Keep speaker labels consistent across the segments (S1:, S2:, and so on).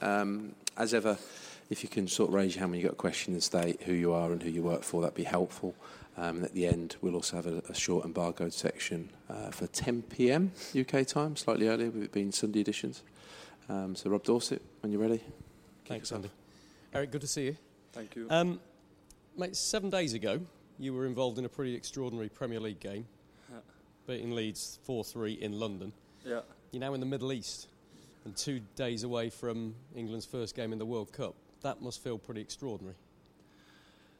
S1: Um, as ever, if you can sort of raise your hand when you've got a question and state who you are and who you work for, that'd be helpful. Um, and at the end, we'll also have a, a short and barcode section uh, for 10 p.m. UK time, slightly earlier, with it being Sunday editions. Um, so, Rob Dorsett, when you're ready.
S2: Thanks, Andy. Eric, good to see you.
S3: Thank you.
S2: Um, mate, seven days ago, you were involved in a pretty extraordinary Premier League game,
S3: Yeah.
S2: beating Leeds 4 3 in London.
S3: Yeah.
S2: You're now in the Middle East and two days away from England's first game in the World Cup. That must feel pretty extraordinary.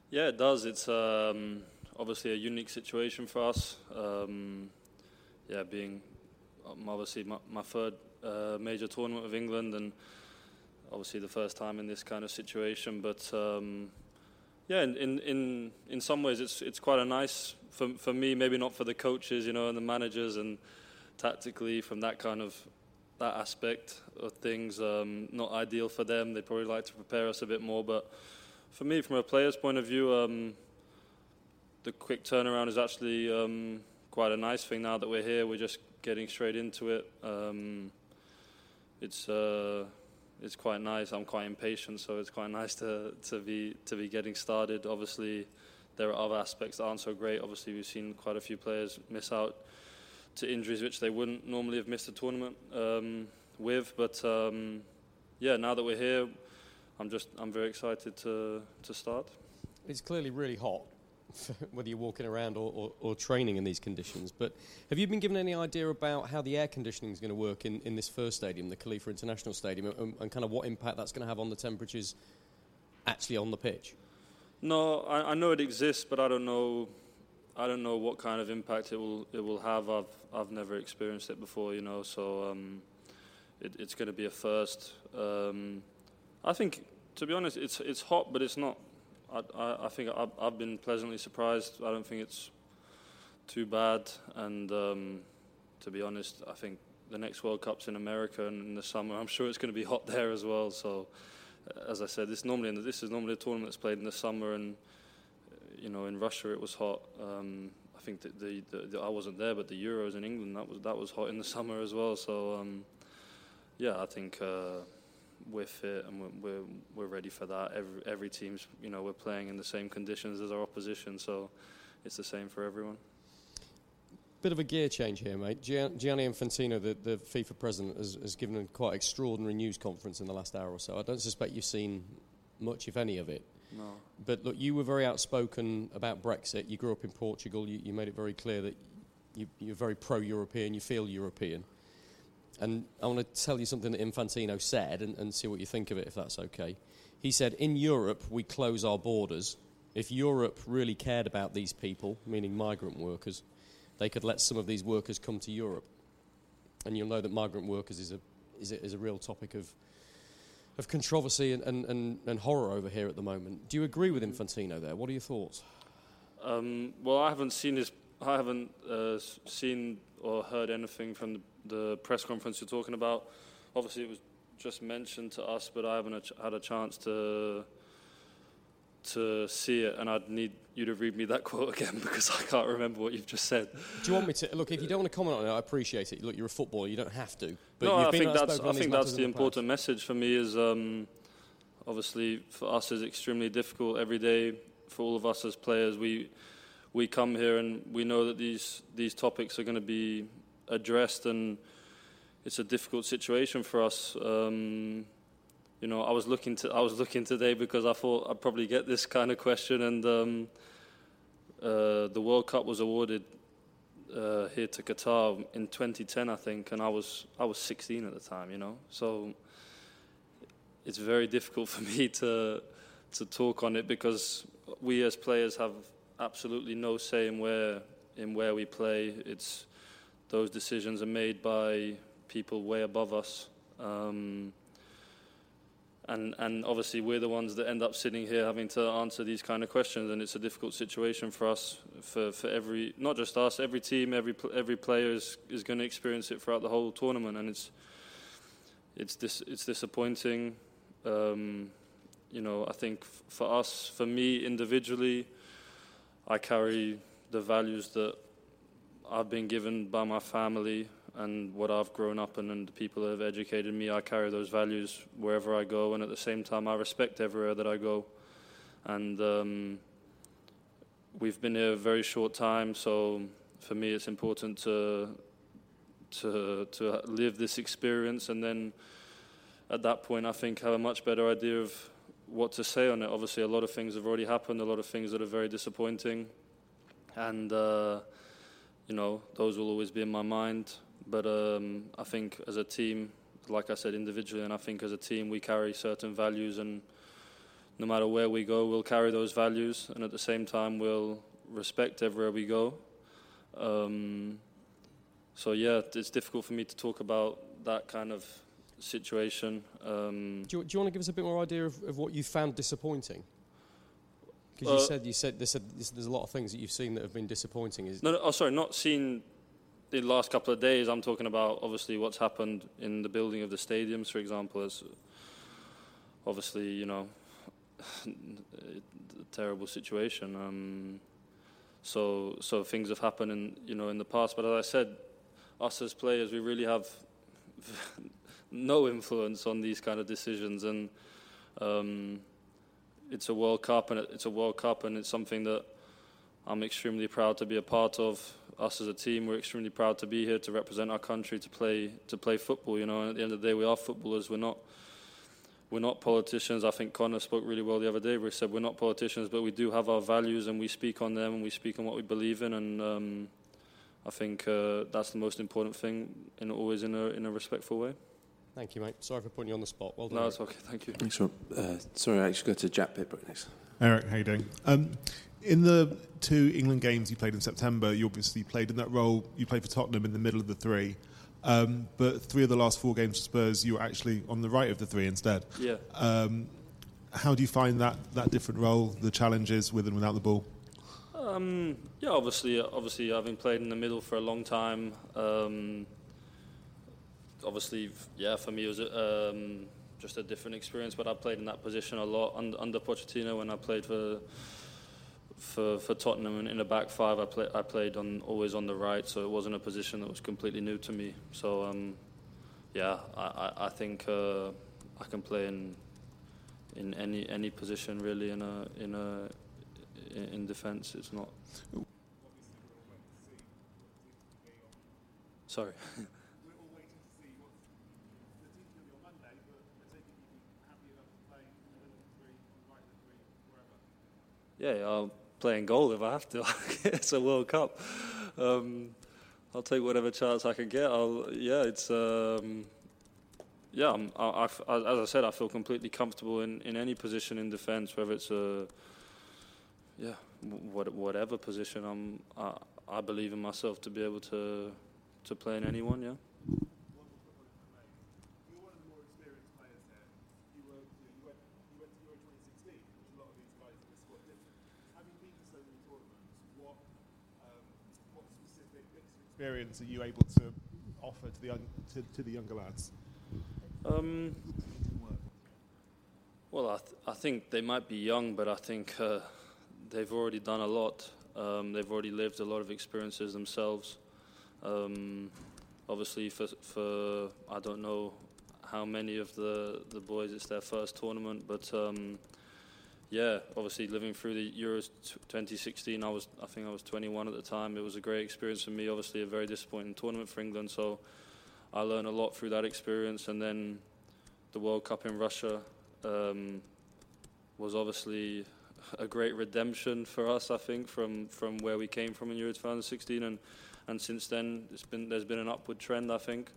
S3: Yeah, it does. It's um, obviously a unique situation for us. Um, yeah, being um, obviously my, my third uh, major tournament with England, and obviously the first time in this kind of situation. But um, yeah, in, in in in some ways, it's it's quite a nice for for me. Maybe not for the coaches, you know, and the managers, and tactically from that kind of that aspect of things. Um, not ideal for them. They'd probably like to prepare us a bit more, but for me, from a player's point of view, um, the quick turnaround is actually um, quite a nice thing. Now that we're here, we're just getting straight into it. Um, it's uh, it's quite nice. I'm quite impatient, so it's quite nice to to be to be getting started. Obviously, there are other aspects that aren't so great. Obviously, we've seen quite a few players miss out to injuries which they wouldn't normally have missed a tournament um, with. But um, yeah, now that we're here, I'm just I'm very excited to to start.
S2: It's clearly really hot, whether you're walking around or, or, or training in these conditions. But have you been given any idea about how the air conditioning is going to work in, in this first stadium, the Khalifa International Stadium, and, and kind of what impact that's going to have on the temperatures actually on the pitch?
S3: No, I, I know it exists, but I don't know. I don't know what kind of impact it will it will have. I've I've never experienced it before, you know. So um, it, it's going to be a first. Um, I think, to be honest, it's it's hot, but it's not. I I, I think I've, I've been pleasantly surprised. I don't think it's too bad. And um, to be honest, I think the next World Cup's in America and in the summer. I'm sure it's going to be hot there as well. So, as I said, this normally this is normally a tournament that's played in the summer, and you know in Russia it was hot. Um, I think that the, the, the I wasn't there, but the Euros in England that was that was hot in the summer as well. So um, yeah, I think. Uh, we're fit and we're, we're we're ready for that. Every every team's you know we're playing in the same conditions as our opposition, so it's the same for everyone.
S2: Bit of a gear change here, mate. Gian- Gianni Infantino, the, the FIFA president, has, has given a quite extraordinary news conference in the last hour or so. I don't suspect you've seen much, if any, of it.
S3: No.
S2: But look, you were very outspoken about Brexit. You grew up in Portugal. You, you made it very clear that you, you're very pro-European. You feel European. And I want to tell you something that Infantino said and, and see what you think of it, if that's okay. He said, In Europe, we close our borders. If Europe really cared about these people, meaning migrant workers, they could let some of these workers come to Europe. And you'll know that migrant workers is a, is a, is a real topic of, of controversy and, and, and, and horror over here at the moment. Do you agree with Infantino there? What are your thoughts?
S3: Um, well, I haven't seen this. I haven't uh, seen or heard anything from the, the press conference you're talking about. Obviously, it was just mentioned to us, but I haven't had a chance to to see it, and I'd need you to read me that quote again because I can't remember what you've just said.
S2: Do you want me to? Look, if you don't want to comment on it, I appreciate it. Look, you're a footballer, you don't have to. But
S3: no, I think that's I think that's the important message for me. Is um, obviously for us is extremely difficult every day for all of us as players. We we come here and we know that these these topics are going to be addressed, and it's a difficult situation for us. Um, you know, I was looking to I was looking today because I thought I'd probably get this kind of question, and um, uh, the World Cup was awarded uh, here to Qatar in 2010, I think, and I was I was 16 at the time. You know, so it's very difficult for me to to talk on it because we as players have absolutely no say in where in where we play. It's those decisions are made by people way above us. Um, and and obviously we're the ones that end up sitting here having to answer these kind of questions, and it's a difficult situation for us, for, for every not just us, every team, every every player is, is going to experience it throughout the whole tournament, and it's it's dis- it's disappointing. Um, you know, I think for us, for me individually, I carry the values that I've been given by my family and what I've grown up in and the people that have educated me. I carry those values wherever I go, and at the same time, I respect everywhere that I go. And um, we've been here a very short time, so for me, it's important to to to live this experience, and then at that point, I think have a much better idea of what to say on it. Obviously, a lot of things have already happened, a lot of things that are very disappointing, and uh, you know those will always be in my mind. But um, I think as a team, like I said, individually, and I think as a team, we carry certain values, and no matter where we go, we'll carry those values, and at the same time, we'll respect everywhere we go. Um, so yeah, it's difficult for me to talk about that kind of situation. Um,
S2: Do you, do you want to give us a bit more idea of, of what you found disappointing? Because you
S3: Uh,
S2: said you said there's, there's, there's a lot of things that you've seen that have been disappointing. Is
S3: No, no, oh, sorry, not seen the last couple of days. I'm talking about obviously what's happened in the building of the stadiums, for example. Is obviously you know a terrible situation. Um, so so things have happened in you know in the past. But as I said, us as players, we really have no influence on these kind of decisions, and um, it's a World Cup, and it's a World Cup, and it's something that I'm extremely proud to be a part of. Us as a team, we're extremely proud to be here to represent our country, to play to play football. You know, and at the end of the day, we are footballers. We're not we're not politicians. I think Conor spoke really well the other day where he said we're not politicians, but we do have our values and we speak on them and we speak on what we believe in. And um, I think uh, that's the most important thing, and always in a in a respectful way.
S2: Thank you, mate. Sorry for putting you on the spot. Well done.
S3: No, it's okay. Thank you.
S1: Thanks, Rob. Uh, sorry, I actually go to Jack Pitt-Brooke next.
S4: Eric, how you doing? Um, in the two England games you played in September, you obviously played in that role. You played for Tottenham in the middle of the three, um, but three of the last four games for Spurs, you were actually on the right of the three instead.
S3: Yeah.
S4: Um, how do you find that that different role, the challenges with and without the ball?
S3: Um, yeah, obviously, obviously, having played in the middle for a long time, um, obviously, yeah, for me it was um, just a different experience. But I played in that position a lot under, under Pochettino when I played for for for Tottenham and in the back five. I play, I played on always on the right, so it wasn't a position that was completely new to me. So um, yeah, I, I, I think uh, I can play in in any any position really in a in a in, in defence. It's not. Sorry. yeah, I'll play in goal if I have to. it's a World Cup. Um, I'll take whatever chance I can get. I'll, yeah, it's um, yeah. I, I, as I said, I feel completely comfortable in, in any position in defence, whether it's a yeah, what, whatever position. I'm, I, I believe in myself to be able to to play in anyone. Yeah.
S4: Experience are you able to offer to the to, to the younger lads?
S3: Um, well, I, th- I think they might be young, but I think uh, they've already done a lot. Um, they've already lived a lot of experiences themselves. Um, obviously, for, for I don't know how many of the, the boys it's their first tournament, but um, yeah, obviously living through the Euros 2016, I was I think I was 21 at the time. It was a great experience for me. Obviously, a very disappointing tournament for England. So I learned a lot through that experience, and then the World Cup in Russia um, was obviously a great redemption for us. I think from from where we came from in Euro 2016, and and since then it's been there's been an upward trend. I think,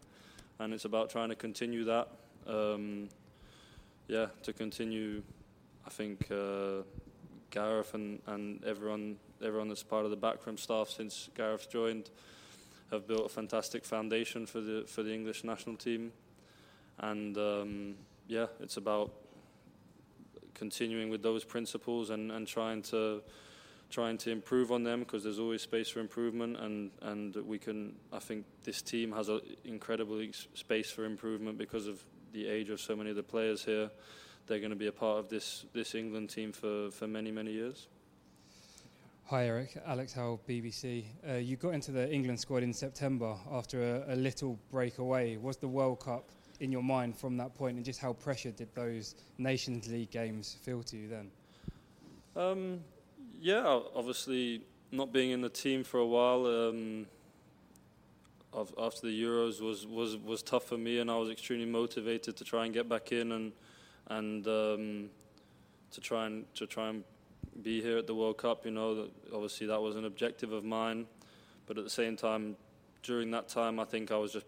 S3: and it's about trying to continue that. Um, yeah, to continue I think uh, Gareth and, and everyone everyone that's part of the backroom staff since Gareth joined have built a fantastic foundation for the for the English national team, and um, yeah, it's about continuing with those principles and, and trying to trying to improve on them because there's always space for improvement. And and we can I think this team has an incredible space for improvement because of the age of so many of the players here they're going to be a part of this this England team for, for many many years.
S5: Hi Eric, Alex Howell, BBC. Uh, you got into the England squad in September after a, a, little break away. Was the World Cup in your mind from that point, and just how pressured did those Nations League games feel to you then?
S3: Um, yeah, obviously not being in the team for a while um, after the Euros was, was, was tough for me, and I was extremely motivated to try and get back in and and um, to try and to try and be here at the World Cup. You know, obviously that was an objective of mine, but at the same time, during that time, I think I was just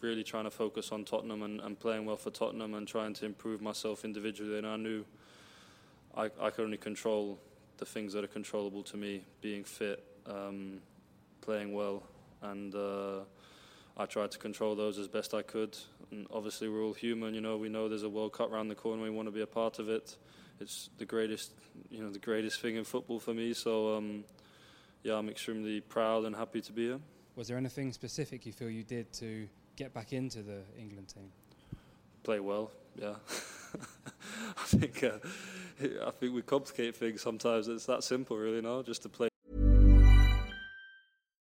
S3: really trying to focus on Tottenham and, and playing well for Tottenham and trying to improve myself individually. And I knew I, I could only control the things that are controllable to me: being fit, um, playing well, and. Uh, I tried to control those as best I could. And obviously, we're all human. You know, we know there's a World Cup around the corner. We want to be a part of it. It's the greatest, you know, the greatest thing in football for me. So, um, yeah, I'm extremely proud and happy to be here.
S5: Was there anything specific you feel you did to get back into the England team?
S3: Play well, yeah. I think uh, I think we complicate things sometimes. It's that simple, really. No, just to play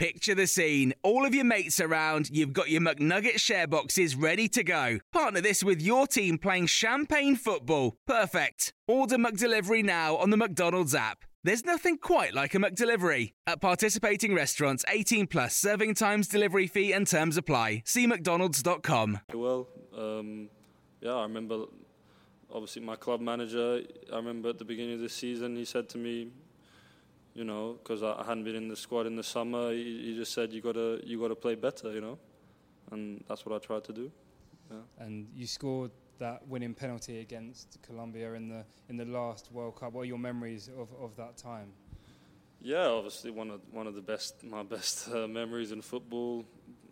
S6: Picture the scene. All of your mates around, you've got your McNugget share boxes ready to go. Partner this with your team playing champagne football. Perfect. Order McDelivery now on the McDonald's app. There's nothing quite like a McDelivery. At participating restaurants, 18 plus serving times, delivery fee, and terms apply. See McDonald's.com.
S3: Well, um, yeah, I remember obviously my club manager. I remember at the beginning of the season, he said to me, you know, because I hadn't been in the squad in the summer. He, he, just said you gotta you gotta play better, you know, and that's what I tried to do. Yeah.
S5: And you scored that winning penalty against Colombia in the in the last World Cup. What are your memories of, of that time?
S3: Yeah, obviously one of one of the best my best uh, memories in football.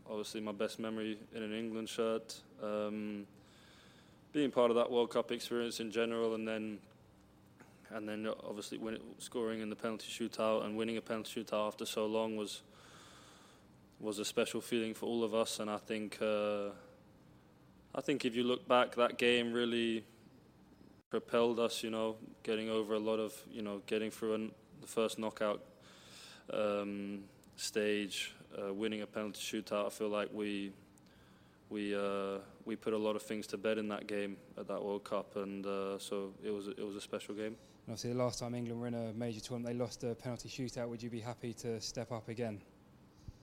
S3: Obviously my best memory in an England shirt. Um, being part of that World Cup experience in general, and then and then obviously it, scoring in the penalty shootout and winning a penalty shootout after so long was was a special feeling for all of us. And I think uh, I think if you look back, that game really propelled us. You know, getting over a lot of you know getting through an, the first knockout um, stage, uh, winning a penalty shootout. I feel like we we uh, we put a lot of things to bed in that game at that World Cup, and uh, so it was it was a special game.
S5: And obviously, the last time England were in a major tournament, they lost a penalty shootout. Would you be happy to step up again?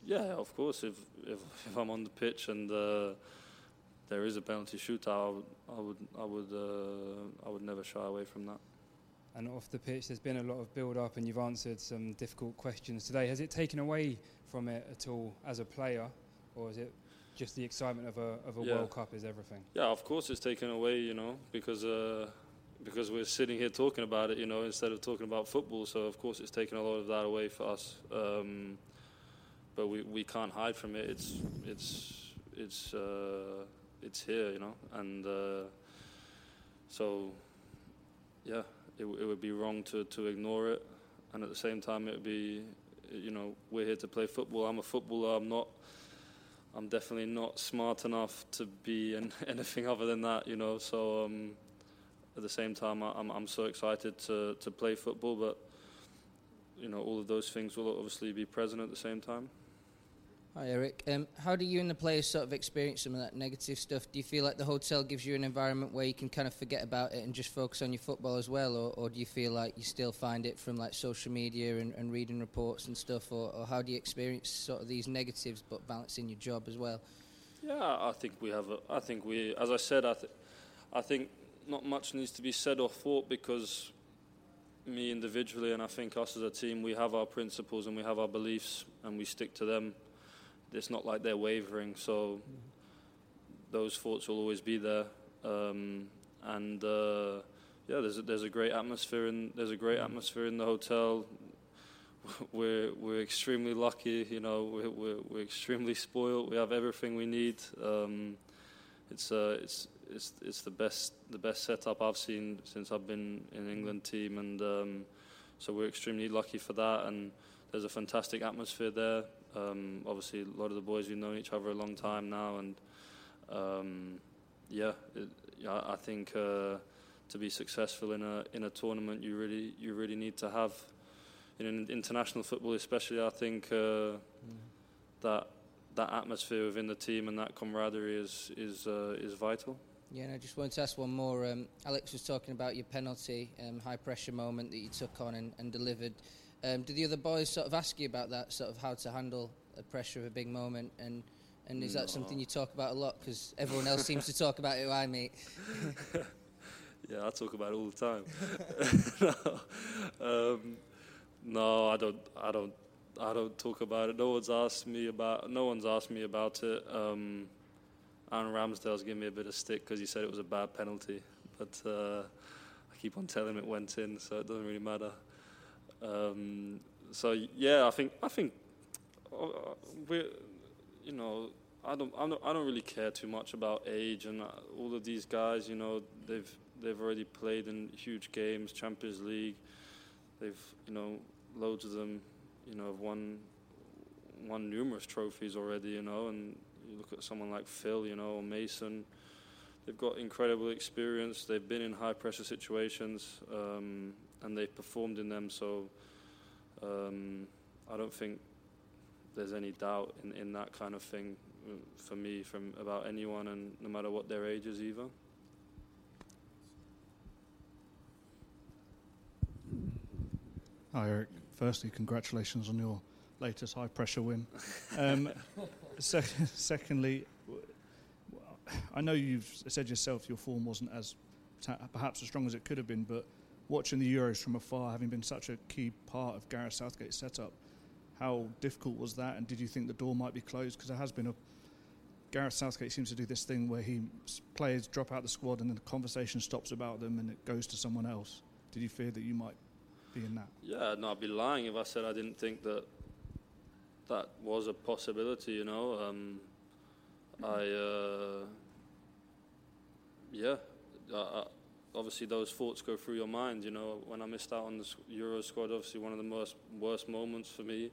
S3: Yeah, of course. If if, if I'm on the pitch and uh, there is a penalty shootout, I would I would I would, uh, I would never shy away from that.
S5: And off the pitch, there's been a lot of build-up, and you've answered some difficult questions today. Has it taken away from it at all as a player, or is it just the excitement of a of a
S3: Yeah.
S5: World Cup is everything?
S3: Yeah, of course it's taken away, you know, because uh, because we're sitting here talking about it, you know, instead of talking about football. So of course it's taken a lot of that away for us. Um, but we, we can't hide from it. It's it's it's uh, it's here, you know, and uh, so yeah, it, w- it would be wrong to, to ignore it, and at the same time it would be, you know, we're here to play football. I'm a footballer. I'm not. I'm definitely not smart enough to be an, anything other than that, you know. So um, at the same time, I- I'm I'm so excited to to play football, but you know, all of those things will obviously be present at the same time.
S7: Hi Eric. Um, how do you and the players sort of experience some of that negative stuff? Do you feel like the hotel gives you an environment where you can kind of forget about it and just focus on your football as well, or, or do you feel like you still find it from like social media and, and reading reports and stuff, or, or how do you experience sort of these negatives but balancing your job as well?
S3: Yeah, I think we have. A, I think we, as I said, I, th- I think not much needs to be said or thought because me individually and I think us as a team, we have our principles and we have our beliefs and we stick to them. It's not like they're wavering, so those thoughts will always be there. Um, and uh, yeah, there's a, there's a great atmosphere in there's a great atmosphere in the hotel. We're we're extremely lucky, you know. We're we're, we're extremely spoiled. We have everything we need. Um, it's uh, it's it's it's the best the best setup I've seen since I've been in England team, and um, so we're extremely lucky for that. And there's a fantastic atmosphere there. Um, obviously, a lot of the boys we've known each other a long time now, and um, yeah, it, I think uh, to be successful in a in a tournament, you really you really need to have in an international football, especially. I think uh, that that atmosphere within the team and that camaraderie is is uh, is vital.
S7: Yeah, and I just wanted to ask one more. Um, Alex was talking about your penalty, um, high pressure moment that you took on and, and delivered. Um, did the other boys sort of ask you about that, sort of how to handle the pressure of a big moment? And, and is that something you talk about a lot? Because everyone else seems to talk about it who I meet.
S3: Yeah, I talk about it all the time. no, um, no, I don't. I don't. I don't talk about it. No one's asked me about. No one's asked me about it. Um, Aaron Ramsdale's giving me a bit of stick because he said it was a bad penalty, but uh, I keep on telling him it went in, so it doesn't really matter. Um, so yeah, I think I think uh, we're, you know, I don't, I don't, I don't really care too much about age and uh, all of these guys. You know, they've they've already played in huge games, Champions League. They've, you know, loads of them, you know, have won won numerous trophies already. You know, and you look at someone like Phil, you know, or Mason. They've got incredible experience. They've been in high pressure situations, um, and they've performed in them. So um, I don't think there's any doubt in, in that kind of thing uh, for me from about anyone, and no matter what their age is either.
S8: Hi, Eric. Firstly, congratulations on your latest high pressure win. Um, sec- secondly, I know you've said yourself your form wasn't as ta- perhaps as strong as it could have been, but watching the Euros from afar, having been such a key part of Gareth Southgate's setup, how difficult was that? And did you think the door might be closed? Because there has been a Gareth Southgate seems to do this thing where he players drop out the squad and then the conversation stops about them and it goes to someone else. Did you fear that you might be in that?
S3: Yeah, no, I'd be lying if I said I didn't think that that was a possibility. You know, um, I uh, yeah, I, obviously those thoughts go through your mind. You know, when I missed out on the Euro squad, obviously one of the worst worst moments for me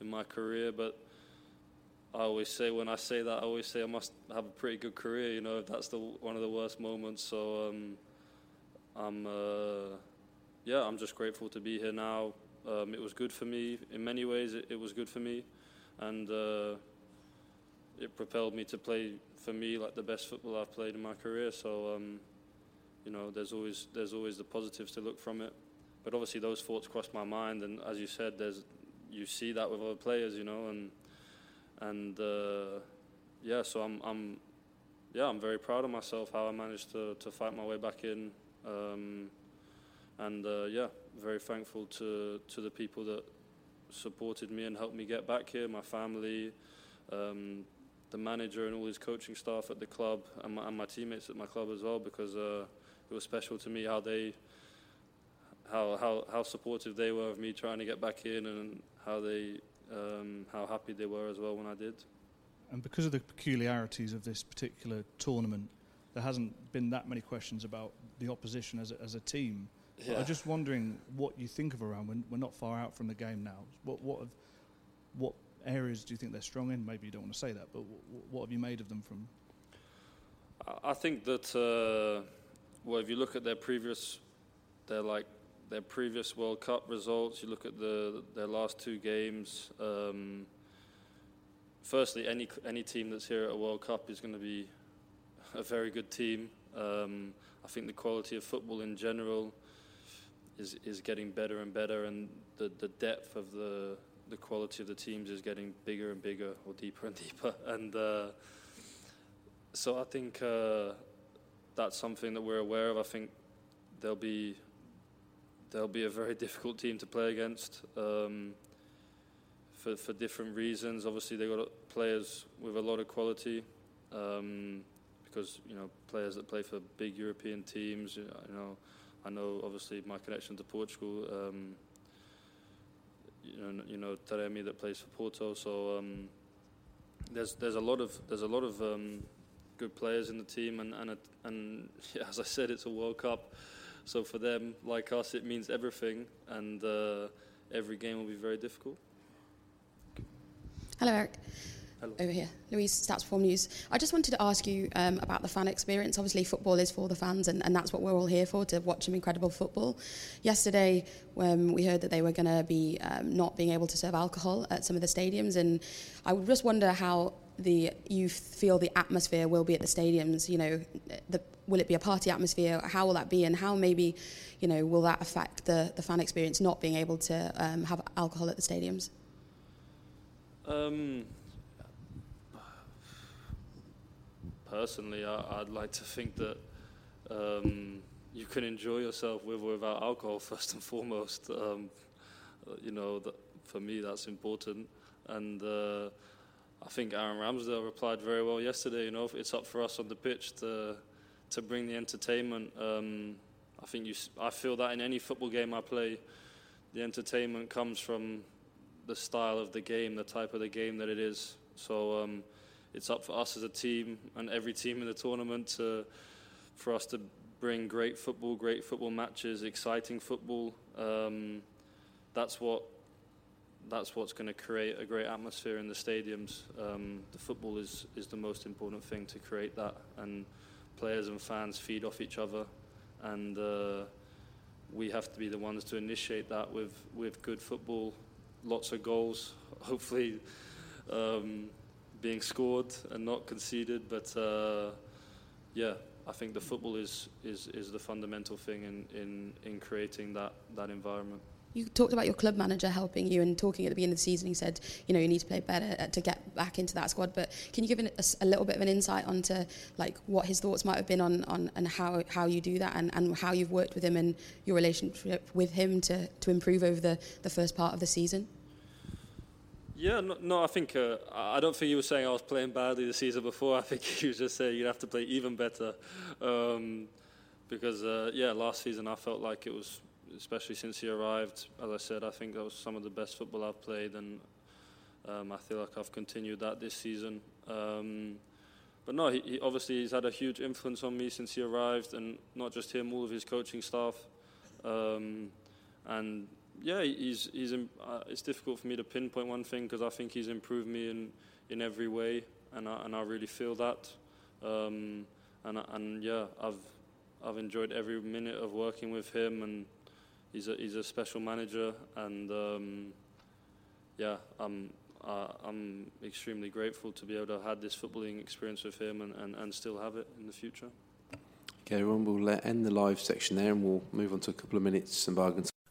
S3: in my career, but. I always say when I say that, I always say I must have a pretty good career. You know, if that's the one of the worst moments. So um, I'm uh, yeah, I'm just grateful to be here now. Um, it was good for me in many ways. It, it was good for me, and uh, it propelled me to play for me like the best football I've played in my career. So um, you know, there's always there's always the positives to look from it. But obviously, those thoughts crossed my mind, and as you said, there's you see that with other players, you know, and and uh, yeah, so I'm I'm yeah, I'm very proud of myself how I managed to to fight my way back in. Um, and uh, yeah, very thankful to to the people that supported me and helped me get back here, my family, um, the manager and all his coaching staff at the club, and my, and my teammates at my club as well, because uh, it was special to me how they. How, how, how supportive they were of me trying to get back in and how they um, how happy they were as well when I did.
S8: And because of the peculiarities of this particular tournament, there hasn't been that many questions about the opposition as a, as a team.
S3: Yeah.
S8: I'm just wondering what you think of Iran. We're, we're not far out from the game now. What what have, what areas do you think they're strong in? Maybe you don't want to say that, but what, what have you made of them from?
S3: I- I think that uh, well, if you look at their previous, their like their previous World Cup results, you look at the their last two games. Um, firstly, any any team that's here at a World Cup is going to be a very good team. Um, I think the quality of football in general is is getting better and better, and the the depth of the the quality of the teams is getting bigger and bigger, or deeper and deeper, and. Uh, so I think uh, that's something that we're aware of. I think they'll be they'll be a very difficult team to play against um, for for different reasons. Obviously, they've got players with a lot of quality um, because you know players that play for big European teams. You know, I know obviously my connection to Portugal. Um, you know, you know Taremi that plays for Porto. So um, there's there's a lot of there's a lot of um, good players in the team, and and, it, and yeah, as I said, it's a World Cup. So for them, like us, it means everything, and uh, every game will be very difficult.
S9: Hello, Eric.
S3: Hello.
S9: Over here, Louise, Stats Form News. I just wanted to ask you um, about the fan experience. Obviously, football is for the fans, and, and that's what we're all here for to watch some incredible football. Yesterday, um, we heard that they were going to be um, not being able to serve alcohol at some of the stadiums, and I would just wonder how the you feel the atmosphere will be at the stadiums. You know, the, will it be a party atmosphere? How will that be, and how maybe, you know, will that affect the, the fan experience not being able to um, have alcohol at the stadiums?
S3: Um, personally, I, I'd like to think that um, you can enjoy yourself with or without alcohol first and foremost. Um, you know, that, for me, that's important. And uh, I think Aaron Ramsdale replied very well yesterday. You know, it's up for us on the pitch to to bring the entertainment. Um, I think you, I feel that in any football game I play, the entertainment comes from the style of the game, the type of the game that it is. So um, it's up for us as a team and every team in the tournament to, for us to bring great football, great football matches, exciting football. Um, that's what that's what's going to create a great atmosphere in the stadiums. Um, the football is is the most important thing to create that, and players and fans feed off each other, and uh, we have to be the ones to initiate that with with good football, lots of goals, hopefully um, being scored and not conceded. But uh, yeah, I think the football is is is the fundamental thing in in in creating that that environment.
S9: You talked about your club manager helping you and talking at the beginning of the season. He said, you know, you need to play better uh, to get back into that squad. But can you give an, a, a little bit of an insight onto like what his thoughts might have been on, on and how, how you do that and, and how you've worked with him and your relationship with him to, to improve over the, the first part of the season?
S3: Yeah, no, no I think uh, I I don't think he was saying I was playing badly the season before. I think he was just saying you'd have to play even better, um, because uh, yeah, last season I felt like it was, especially since he arrived. As I said, I think that was some of the best football I've played, and um, I feel like I've continued that this season. Um, but no, he, he obviously he's had a huge influence on me since he arrived, and not just him, all of his coaching staff. Um, and yeah, he's he's. Uh, it's difficult for me to pinpoint one thing because I think he's improved me in, in every way, and I, and I really feel that. Um, and and yeah, I've I've enjoyed every minute of working with him, and he's a he's a special manager, and um, yeah, I'm uh, I'm extremely grateful to be able to have had this footballing experience with him and, and, and still have it in the future.
S1: Okay, everyone, we'll end the live section there and we'll move on to a couple of minutes and bargains.